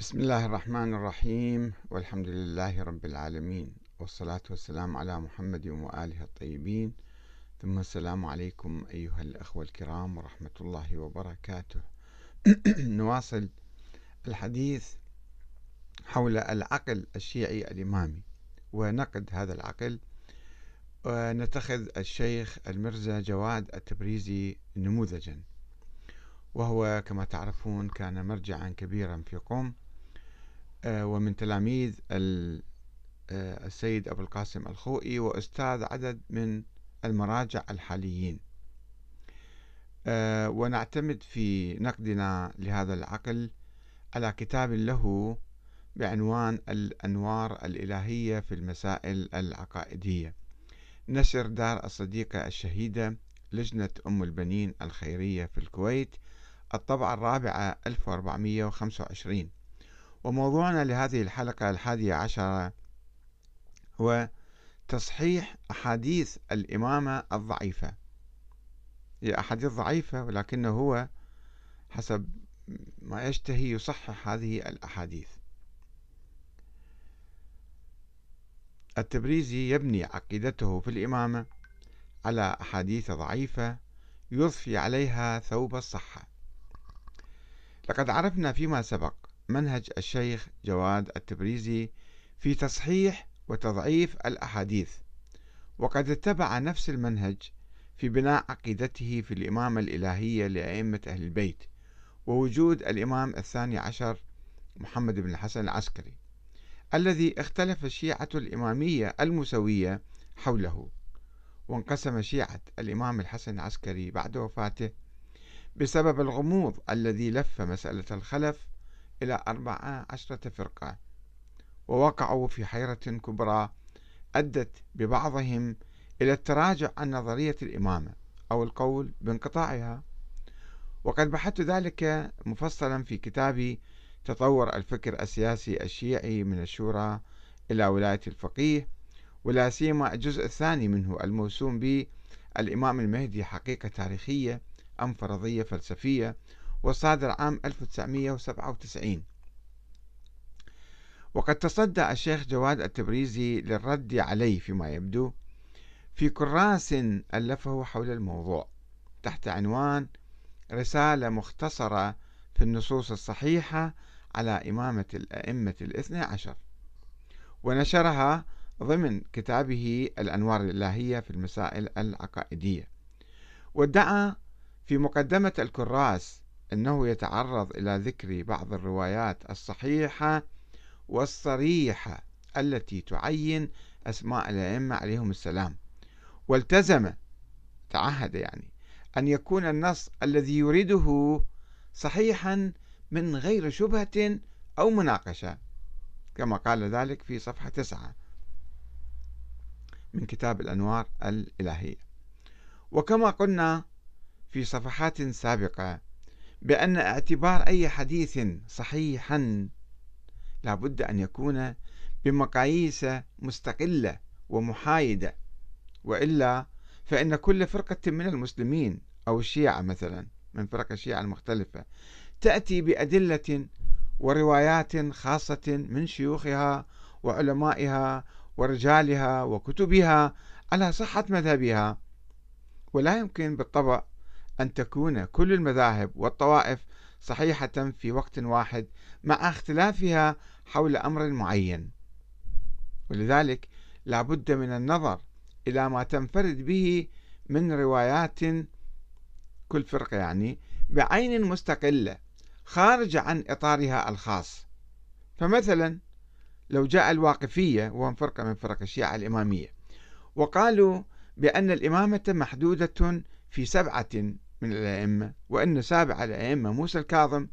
بسم الله الرحمن الرحيم والحمد لله رب العالمين والصلاة والسلام على محمد وآله الطيبين. ثم السلام عليكم أيها الأخوة الكرام ورحمة الله وبركاته. نواصل الحديث حول العقل الشيعي الإمامي ونقد هذا العقل ونتخذ الشيخ المرزا جواد التبريزي نموذجا. وهو كما تعرفون كان مرجعا كبيرا في قم ومن تلاميذ آه، السيد أبو القاسم الخوئي وأستاذ عدد من المراجع الحاليين. آه، ونعتمد في نقدنا لهذا العقل على كتاب له بعنوان الأنوار الإلهية في المسائل العقائدية. نشر دار الصديقة الشهيدة لجنة أم البنين الخيرية في الكويت الطبعة الرابعة 1425 وموضوعنا لهذه الحلقة الحادية عشرة هو تصحيح أحاديث الإمامة الضعيفة. هي أحاديث ضعيفة ولكنه هو حسب ما يشتهي يصحح هذه الأحاديث. التبريزي يبني عقيدته في الإمامة على أحاديث ضعيفة يضفي عليها ثوب الصحة. لقد عرفنا فيما سبق منهج الشيخ جواد التبريزي في تصحيح وتضعيف الأحاديث. وقد اتبع نفس المنهج في بناء عقيدته في الإمامة الإلهية لأئمة أهل البيت ووجود الإمام الثاني عشر محمد بن الحسن العسكري الذي اختلف الشيعة الإمامية المسوية حوله وانقسم شيعة الإمام الحسن العسكري بعد وفاته بسبب الغموض الذي لف مسألة الخلف إلى أربع عشرة فرقة ووقعوا في حيرة كبرى أدت ببعضهم إلى التراجع عن نظرية الإمامة أو القول بانقطاعها. وقد بحثت ذلك مفصلا في كتابي تطور الفكر السياسي الشيعي من الشورى إلى ولاية الفقيه ولا سيما الجزء الثاني منه الموسوم به الإمام المهدي حقيقة تاريخية أم فرضية فلسفية والصادر عام 1997 وقد تصدى الشيخ جواد التبريزي للرد عليه فيما يبدو في كراس ألفه حول الموضوع تحت عنوان رسالة مختصرة في النصوص الصحيحة على إمامة الأئمة الاثنى عشر. ونشرها ضمن كتابه الأنوار الإلهية في المسائل العقائدية. وادعى في مقدمة الكراس أنه يتعرض إلى ذكر بعض الروايات الصحيحة والصريحة التي تعين أسماء الأئمة عليهم السلام. والتزم تعهد يعني أن يكون النص الذي يريده صحيحا من غير شبهة أو مناقشة كما قال ذلك في صفحة تسعة من كتاب الأنوار الإلهية. وكما قلنا في صفحات سابقة بأن اعتبار أي حديث صحيحا لابد أن يكون بمقاييس مستقلة ومحايدة وإلا فإن كل فرقة من المسلمين أو الشيعة مثلا من فرق الشيعة المختلفة تأتي بأدلة وروايات خاصة من شيوخها وعلمائها ورجالها وكتبها على صحة مذهبها. ولا يمكن بالطبع أن تكون كل المذاهب والطوائف صحيحة في وقت واحد مع اختلافها حول أمر معين. ولذلك لا بد من النظر إلى ما تنفرد به من روايات كل فرقة يعني بعين مستقلة خارجة عن إطارها الخاص. فمثلا لو جاء الواقفية وهم فرقة من فرق الشيعة الإمامية وقالوا بأن الإمامة محدودة في سبعة من الأئمة وأن سابع الأئمة موسى الكاظم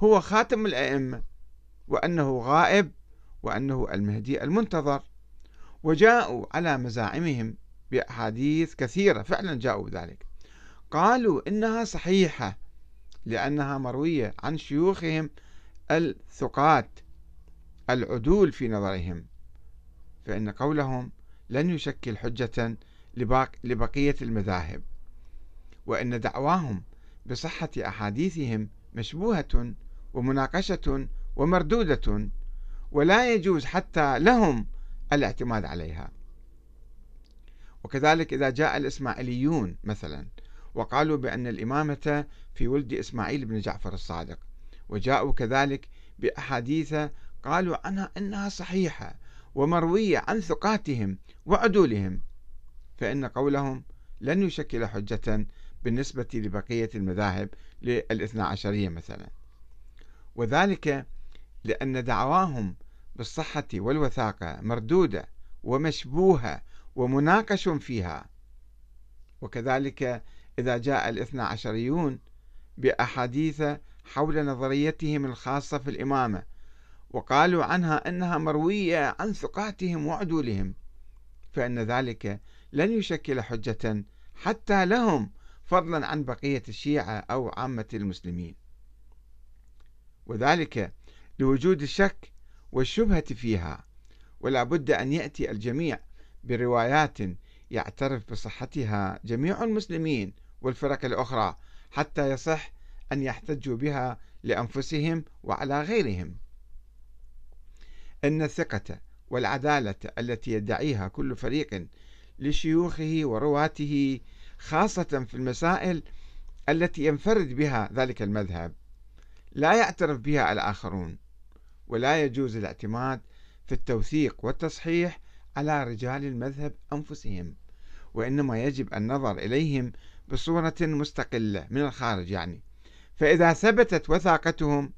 هو خاتم الأئمة وأنه غائب وأنه المهدي المنتظر وجاءوا على مزاعمهم بأحاديث كثيرة فعلا جاءوا بذلك. قالوا إنها صحيحة لأنها مروية عن شيوخهم الثقات العدول في نظرهم فإن قولهم لن يشكل حجة لبقية المذاهب. وأن دعواهم بصحة أحاديثهم مشبوهة ومناقشة ومردودة ولا يجوز حتى لهم الاعتماد عليها. وكذلك إذا جاء الإسماعيليون مثلا وقالوا بأن الإمامة في ولد إسماعيل بن جعفر الصادق وجاءوا كذلك بأحاديث قالوا عنها إنها صحيحة ومروية عن ثقاتهم وعدولهم فإن قولهم لن يشكل حجة بالنسبة لبقية المذاهب للاثنى عشرية مثلا. وذلك لأن دعواهم بالصحة والوثاقة مردودة ومشبوهة ومناقش فيها. وكذلك إذا جاء الاثنى عشريون بأحاديث حول نظريتهم الخاصة في الإمامة وقالوا عنها أنها مروية عن ثقاتهم وعدولهم فإن ذلك لن يشكل حجة حتى لهم فضلا عن بقية الشيعة أو عامة المسلمين. وذلك لوجود الشك والشبهة فيها ولا بد أن يأتي الجميع بروايات يعترف بصحتها جميع المسلمين والفرق الأخرى حتى يصح أن يحتجوا بها لأنفسهم وعلى غيرهم. أن الثقة والعدالة التي يدعيها كل فريق لشيوخه ورواته خاصة في المسائل التي ينفرد بها ذلك المذهب. لا يعترف بها الآخرون ولا يجوز الاعتماد في التوثيق والتصحيح على رجال المذهب أنفسهم وإنما يجب النظر إليهم بصورة مستقلة من الخارج يعني. فإذا ثبتت وثاقتهم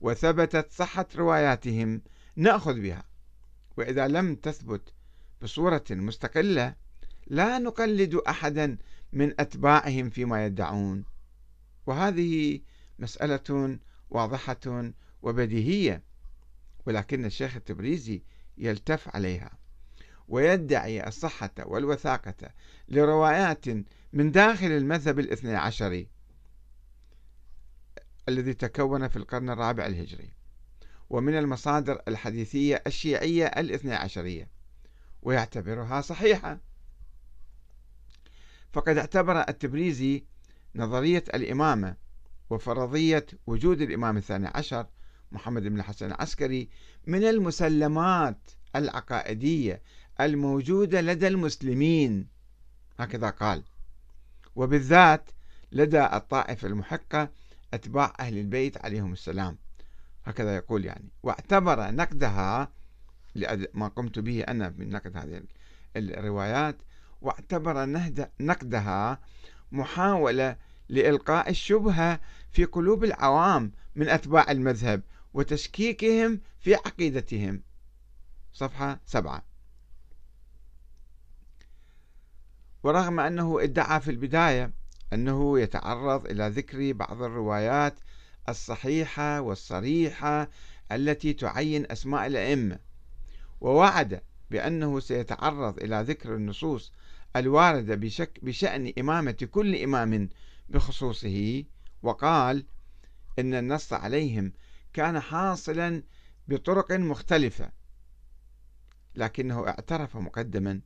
وثبتت صحة رواياتهم نأخذ بها. وإذا لم تثبت بصورة مستقلة لا نقلد أحدا من أتباعهم فيما يدعون. وهذه مسألة واضحة وبديهية ولكن الشيخ التبريزي يلتف عليها ويدعي الصحة والوثاقة لروايات من داخل المذهب الاثني عشري الذي تكون في القرن الرابع الهجري ومن المصادر الحديثية الشيعية الاثني عشرية ويعتبرها صحيحة. فقد اعتبر التبريزي نظرية الإمامة وفرضية وجود الإمام الثاني عشر محمد بن الحسن العسكري من المسلمات العقائدية الموجودة لدى المسلمين. هكذا قال. وبالذات لدى الطائفة المحقة أتباع أهل البيت عليهم السلام. هكذا يقول يعني. واعتبر نقدها ما قمت به أنا من نقد هذه الروايات واعتبر نقدها محاولة لإلقاء الشبهة في قلوب العوام من أتباع المذهب وتشكيكهم في عقيدتهم. صفحة سبعة. ورغم أنه ادعى في البداية أنه يتعرض إلى ذكر بعض الروايات الصحيحة والصريحة التي تعين أسماء الأئمة ووعد بأنه سيتعرض إلى ذكر النصوص الواردة بشك بشأن إمامة كل إمام بخصوصه وقال إن النص عليهم كان حاصلا بطرق مختلفة لكنه اعترف مقدما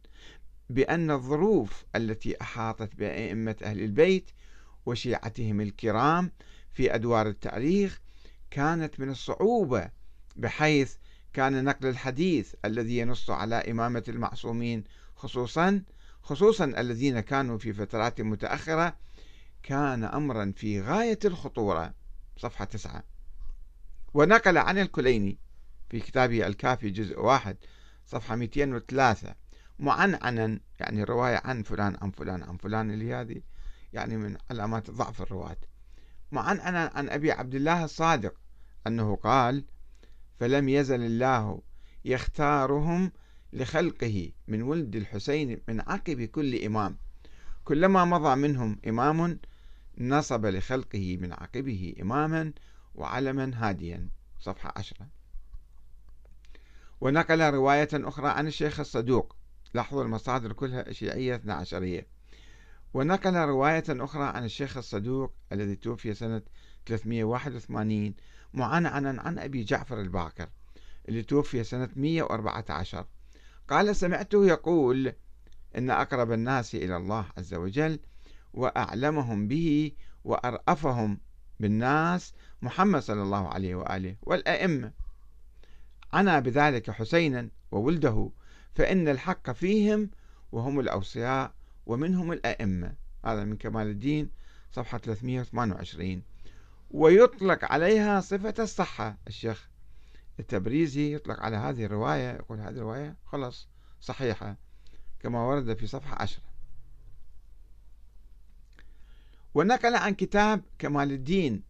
بأن الظروف التي أحاطت بأئمة أهل البيت وشيعتهم الكرام في أدوار التاريخ كانت من الصعوبة بحيث كان نقل الحديث الذي ينص على إمامة المعصومين خصوصا خصوصا الذين كانوا في فترات متأخرة كان أمرا في غاية الخطورة. صفحة تسعة. ونقل عن الكليني في كتابه الكافي جزء واحد صفحة 203 معنعنا يعني رواية عن فلان عن فلان عن فلان اللي هذه يعني من علامات ضعف الرواة. معنعنا عن أبي عبد الله الصادق أنه قال فلم يزل الله يختارهم لخلقه من ولد الحسين من عقب كل إمام. كلما مضى منهم إمام نصب لخلقه من عقبه إماما وعلما هاديا. صفحة عشرة. ونقل رواية أخرى عن الشيخ الصدوق. لاحظوا المصادر كلها شيعية 12 ونقل رواية أخرى عن الشيخ الصدوق الذي توفي سنة 381 معنعنا عن أبي جعفر الباقر اللي توفي سنة 114 قال سمعته يقول إن أقرب الناس إلى الله عز وجل وأعلمهم به وأرأفهم بالناس محمد صلى الله عليه وآله والأئمة. عنا بذلك حسينا وولده فإن الحق فيهم وهم الأوصياء ومنهم الأئمة. هذا من كمال الدين صفحة 328 ويطلق عليها صفة الصحة الشيخ التبريزي يطلق على هذه الرواية يقول هذه الرواية خلاص صحيحة كما ورد في صفحة عشرة. ونقل عن كتاب كمال الدين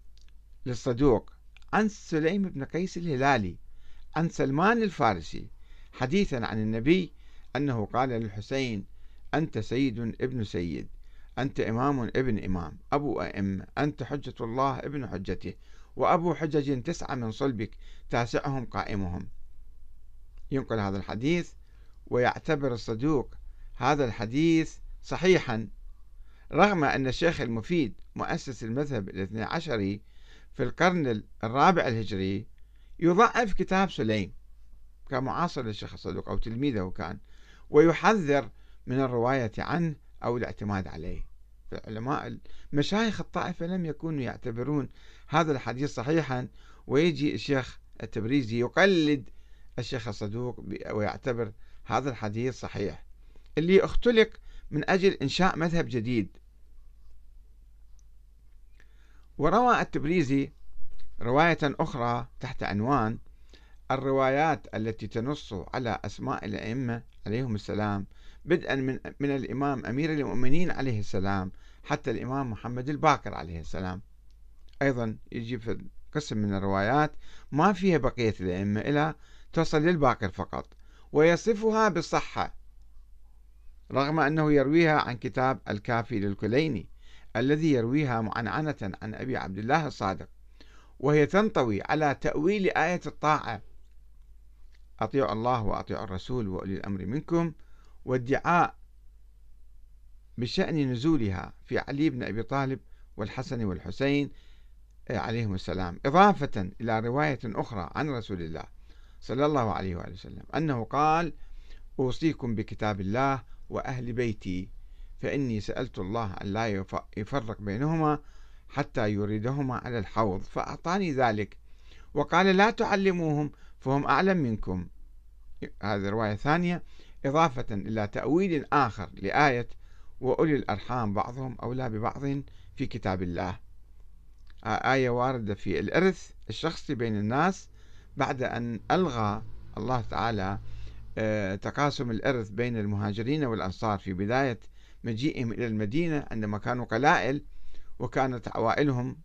للصدوق عن سليم بن قيس الهلالي عن سلمان الفارسي حديثا عن النبي أنه قال للحسين أنت سيد ابن سيد أنت إمام ابن إمام أبو أئمة أنت حجة الله ابن حجته وأبو حجج تسعة من صلبك تاسعهم قائمهم. ينقل هذا الحديث ويعتبر الصدوق هذا الحديث صحيحا رغم أن الشيخ المفيد مؤسس المذهب الاثني عشري في القرن الرابع الهجري يضعف كتاب سليم كمعاصر للشيخ الصدوق أو تلميذه كان ويحذر من الرواية عنه أو الاعتماد عليه. فعلماء مشايخ الطائفة لم يكونوا يعتبرون هذا الحديث صحيحا ويجي الشيخ التبريزي يقلد الشيخ الصدوق ويعتبر هذا الحديث صحيح. اللي اختلق من أجل إنشاء مذهب جديد. وروى التبريزي رواية أخرى تحت عنوان الروايات التي تنص على أسماء الأئمة عليهم السلام بدءا من من الإمام أمير المؤمنين عليه السلام حتى الإمام محمد الباقر عليه السلام. أيضا يجي في قسم من الروايات ما فيها بقية الأئمة إلى تصل للباقر فقط ويصفها بالصحة رغم أنه يرويها عن كتاب الكافي للكليني الذي يرويها معنعنة عن أبي عبد الله الصادق وهي تنطوي على تأويل آية الطاعة. أطيعوا الله وأطيعوا الرسول وأولي الأمر منكم. وادعاء بشأن نزولها في علي بن أبي طالب والحسن والحسين آه، عليهم السلام. إضافة إلى رواية أخرى عن رسول الله صلى الله عليه وآله وسلم أنه قال أوصيكم بكتاب الله وأهل بيتي فإني سألت الله أن لا يفرق بينهما حتى يريدهما على الحوض فأعطاني ذلك وقال لا تعلموهم فهم أعلم منكم. هذه رواية ثانية إضافة إلى تأويل آخر لآية وأولي الأرحام بعضهم أولى ببعض في كتاب الله. آية واردة في الإرث الشخصي بين الناس بعد أن ألغى الله تعالى تقاسم الإرث بين المهاجرين والأنصار في بداية مجيئهم إلى المدينة عندما كانوا قلائل وكانت عوائلهم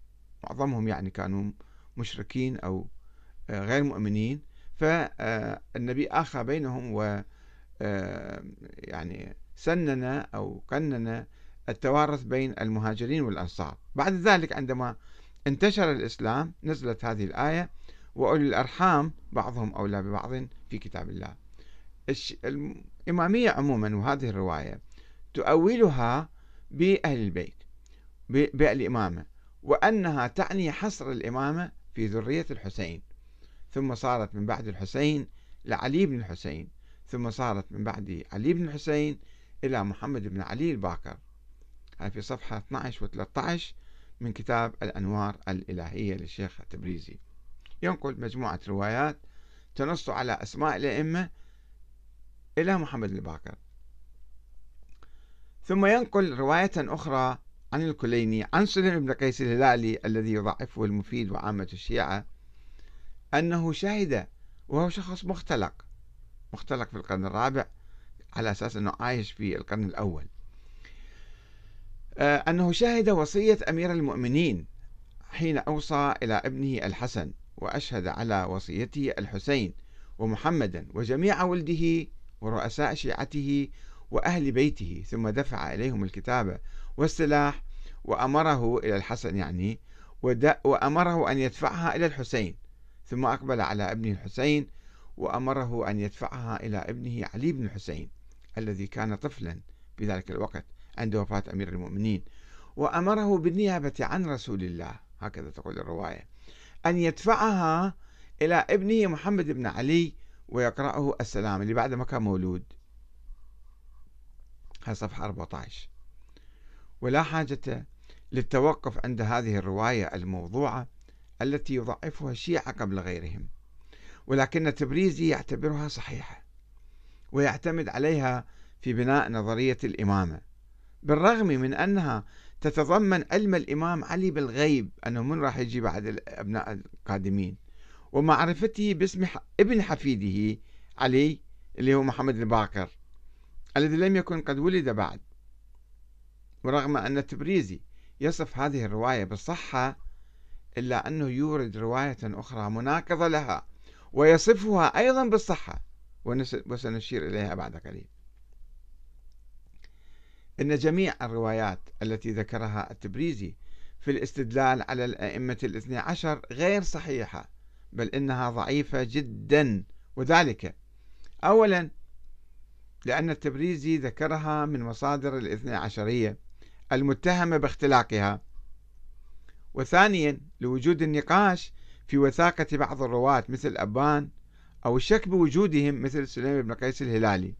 معظمهم يعني كانوا مشركين أو غير مؤمنين. فالنبي آخى بينهم و يعني سنن أو قنن التوارث بين المهاجرين والأنصار. بعد ذلك عندما انتشر الإسلام نزلت هذه الآية وأولي الأرحام بعضهم أولى ببعض في كتاب الله. الإمامية عموما وهذه الرواية تؤولها بأهل البيت بالإمامة وأنها تعني حصر الإمامة في ذرية الحسين. ثم صارت من بعد الحسين لعلي بن الحسين. ثم صارت من بعد علي بن الحسين إلى محمد بن علي الباكر. هذا في صفحة 12 و 13 من كتاب الأنوار الإلهية للشيخ التبريزي. ينقل مجموعة روايات تنص على أسماء الأئمة إلى محمد الباكر. ثم ينقل رواية أخرى عن الكليني عن سلم بن قيس الهلالي الذي يضعفه المفيد وعامة الشيعة أنه شهد وهو شخص مختلق. مختلق في القرن الرابع على أساس أنه عايش في القرن الأول. آه، أنه شهد وصية أمير المؤمنين حين أوصى إلى ابنه الحسن وأشهد على وصيته الحسين ومحمدا وجميع ولده ورؤساء شيعته وأهل بيته ثم دفع إليهم الكتاب والسلاح وأمره إلى الحسن يعني وأمره أن يدفعها إلى الحسين ثم أقبل على ابنه الحسين وأمره أن يدفعها إلى ابنه علي بن الحسين الذي كان طفلا في ذلك الوقت عند وفاة أمير المؤمنين وأمره بالنيابة عن رسول الله. هكذا تقول الرواية. أن يدفعها إلى ابنه محمد بن علي ويقرأه السلام اللي بعد ما كان مولود. هاي صفحة 14 ولا حاجة للتوقف عند هذه الرواية الموضوعة التي يضعفها الشيعة قبل غيرهم. ولكن تبريزي يعتبرها صحيحة ويعتمد عليها في بناء نظرية الإمامة. بالرغم من أنها تتضمن علم الإمام علي بالغيب أنه من راح يجي بعد الأبناء القادمين ومعرفته باسم ابن حفيده علي اللي هو محمد الباقر الذي لم يكن قد ولد بعد. ورغم أن التبريزي يصف هذه الرواية بالصحة إلا أنه يورد رواية أخرى مناقضة لها ويصفها أيضا بالصحة. وسنشير إليها بعد قليل. إن جميع الروايات التي ذكرها التبريزي في الاستدلال على الأئمة الاثني عشر غير صحيحة بل إنها ضعيفة جدا. وذلك أولا لأن التبريزي ذكرها من مصادر الاثني عشرية المتهمة باختلاقها وثانيا لوجود النقاش في وثاقة بعض الرواة مثل أبان أو الشك بوجودهم مثل سليم بن قيس الهلالي.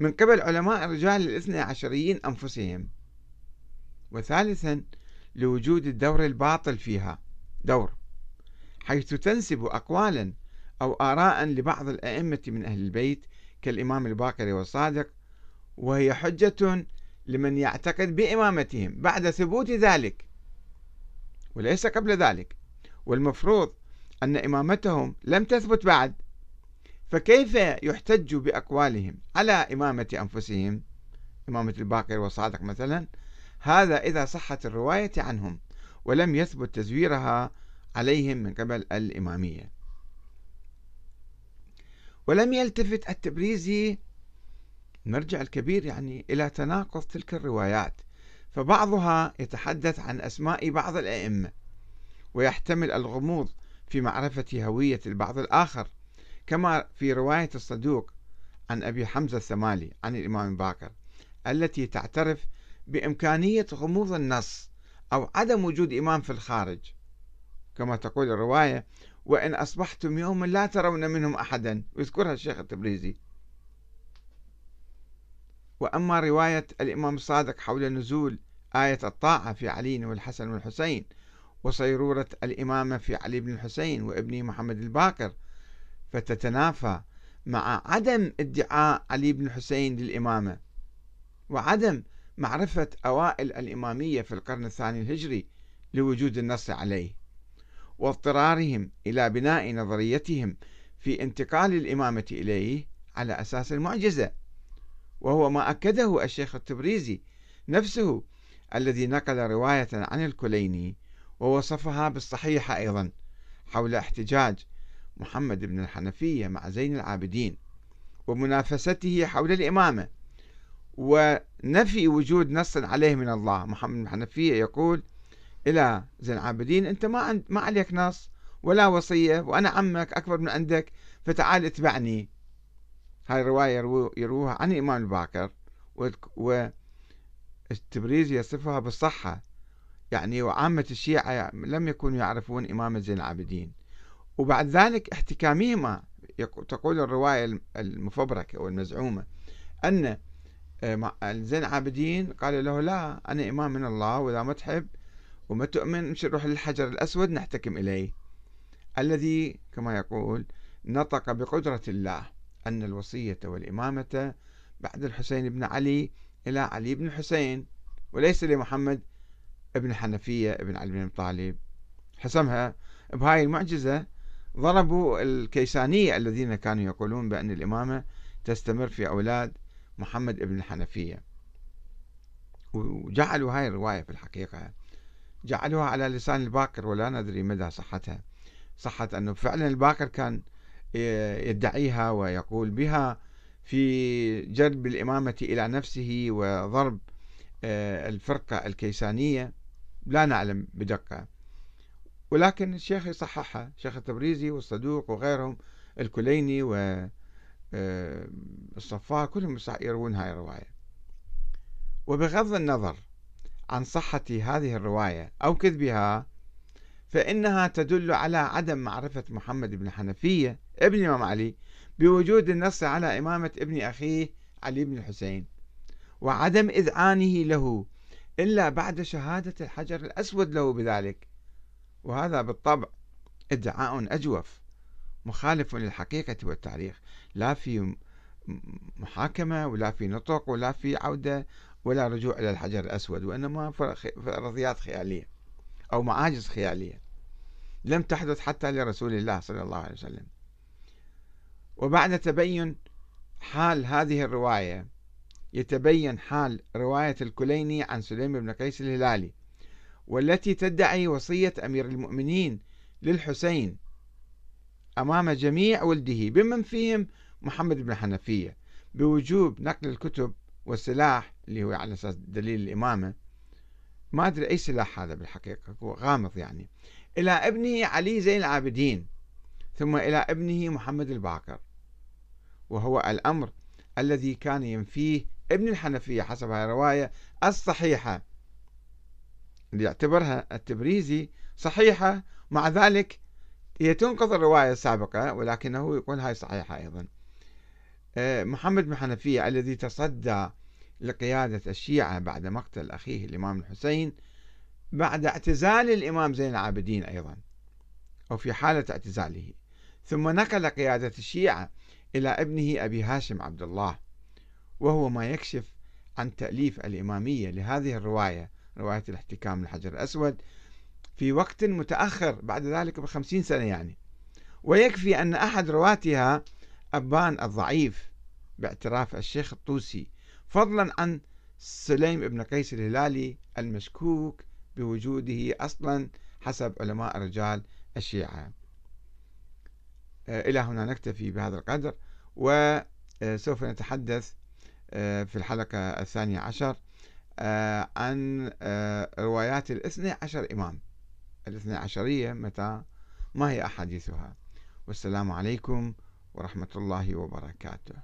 من قبل علماء الرجال الاثنى عشريين أنفسهم. وثالثا لوجود الدور الباطل فيها. دور. حيث تنسب أقوالا أو آراء لبعض الأئمة من أهل البيت كالإمام الباقر والصادق وهي حجة لمن يعتقد بإمامتهم بعد ثبوت ذلك. وليس قبل ذلك. والمفروض أن إمامتهم لم تثبت بعد. فكيف يحتج بأقوالهم على إمامة أنفسهم؟ إمامة الباقر والصادق مثلا. هذا إذا صحت الرواية عنهم ولم يثبت تزويرها عليهم من قبل الإمامية. ولم يلتفت التبريزي المرجع الكبير يعني إلى تناقض تلك الروايات. فبعضها يتحدث عن أسماء بعض الأئمة. ويحتمل الغموض في معرفة هوية البعض الآخر كما في رواية الصدوق عن أبي حمزة الثمالي عن الإمام باكر التي تعترف بإمكانية غموض النص أو عدم وجود إمام في الخارج. كما تقول الرواية وإن أصبحتم يوما لا ترون منهم أحدا ويذكرها الشيخ التبريزي. وأما رواية الإمام الصادق حول نزول آية الطاعة في علي والحسن والحسين وصيرورة الإمامة في علي بن الحسين وابنه محمد الباقر. فتتنافى مع عدم ادعاء علي بن الحسين للإمامة وعدم معرفة أوائل الإمامية في القرن الثاني الهجري لوجود النص عليه واضطرارهم إلى بناء نظريتهم في انتقال الإمامة إليه على أساس المعجزة. وهو ما أكده الشيخ التبريزي نفسه الذي نقل رواية عن الكليني ووصفها بالصحيحة أيضا حول احتجاج محمد بن الحنفية مع زين العابدين ومنافسته حول الإمامة ونفي وجود نص عليه من الله. محمد بن الحنفية يقول إلى زين العابدين أنت ما عند ما عليك نص ولا وصية وأنا عمك أكبر من عندك فتعال اتبعني. هاي الرواية يروها عن الإمام الباكر والتبريز يصفها بالصحة. يعني وعامة الشيعة لم يكونوا يعرفون إمامة زين العابدين. وبعد ذلك احتكامهما تقول الرواية المفبركة والمزعومة أن آه، زين العابدين قال له لا أنا إمام من الله وإذا ما تحب وما تؤمن امشي نروح للحجر الأسود نحتكم إليه. الذي كما يقول نطق بقدرة الله أن الوصية والإمامة بعد الحسين بن علي إلى علي بن الحسين وليس لمحمد ابن حنفية ابن علي بن طالب حسمها. بهاي المعجزة ضربوا الكيسانية الذين كانوا يقولون بأن الإمامة تستمر في أولاد محمد ابن الحنفية وجعلوا هاي الرواية في الحقيقة جعلوها على لسان الباقر ولا ندري مدى صحتها. صحة أنه فعلا الباقر كان يدعيها ويقول بها في جلب الإمامة إلى نفسه وضرب آه، الفرقة الكيسانية. لا نعلم بدقة. ولكن الشيخ يصححها الشيخ التبريزي والصدوق وغيرهم الكليني والصفار آه، كلهم يروون هاي الرواية. وبغض النظر عن صحة هذه الرواية أو كذبها فإنها تدل على عدم معرفة محمد بن حنفية ابن الإمام علي بوجود النص على إمامة ابن أخيه علي بن الحسين وعدم إذعانه له إلا بعد شهادة الحجر الأسود له بذلك. وهذا بالطبع إدعاء أجوف مخالف للحقيقة والتاريخ. لا في محاكمة ولا في نطق ولا في عودة ولا رجوع إلى الحجر الأسود وإنما فرضيات خيالية أو معاجز خيالية. لم تحدث حتى لرسول الله صلى الله عليه وسلم. وبعد تبين حال هذه الرواية يتبين حال رواية الكليني عن سليم بن قيس الهلالي والتي تدعي وصية أمير المؤمنين للحسين أمام جميع ولده بمن فيهم محمد بن حنفية بوجوب نقل الكتب والسلاح اللي هو على أساس دليل الإمامة. ما أدري أي سلاح هذا بالحقيقة هو غامض يعني. إلى ابنه علي زين العابدين ثم إلى ابنه محمد الباقر وهو الأمر الذي كان ينفيه ابن الحنفية حسب هذه الرواية الصحيحة. اللي يعتبرها التبريزي صحيحة مع ذلك هي تنقض الرواية السابقة ولكنه يقول هاي صحيحة أيضا. آه، محمد بن حنفية الذي تصدى لقيادة الشيعة بعد مقتل أخيه الإمام الحسين بعد اعتزال الإمام زين العابدين أيضا أو في حالة اعتزاله. ثم نقل قيادة الشيعة إلى ابنه أبي هاشم عبد الله. وهو ما يكشف عن تأليف الإمامية لهذه الرواية رواية الاحتكام للحجر الأسود في وقت متأخر بعد ذلك بخمسين سنة يعني. ويكفي أن أحد رواتها أبان الضعيف باعتراف الشيخ الطوسي فضلا عن سليم بن قيس الهلالي المشكوك بوجوده أصلا حسب علماء رجال الشيعة. آه، إلى هنا نكتفي بهذا القدر وسوف نتحدث آه، في الحلقة الثانية عشر آه، عن آه، روايات الاثنى عشر إمام. الاثنى عشرية متى؟ ما هي أحاديثها؟ والسلام عليكم ورحمة الله وبركاته.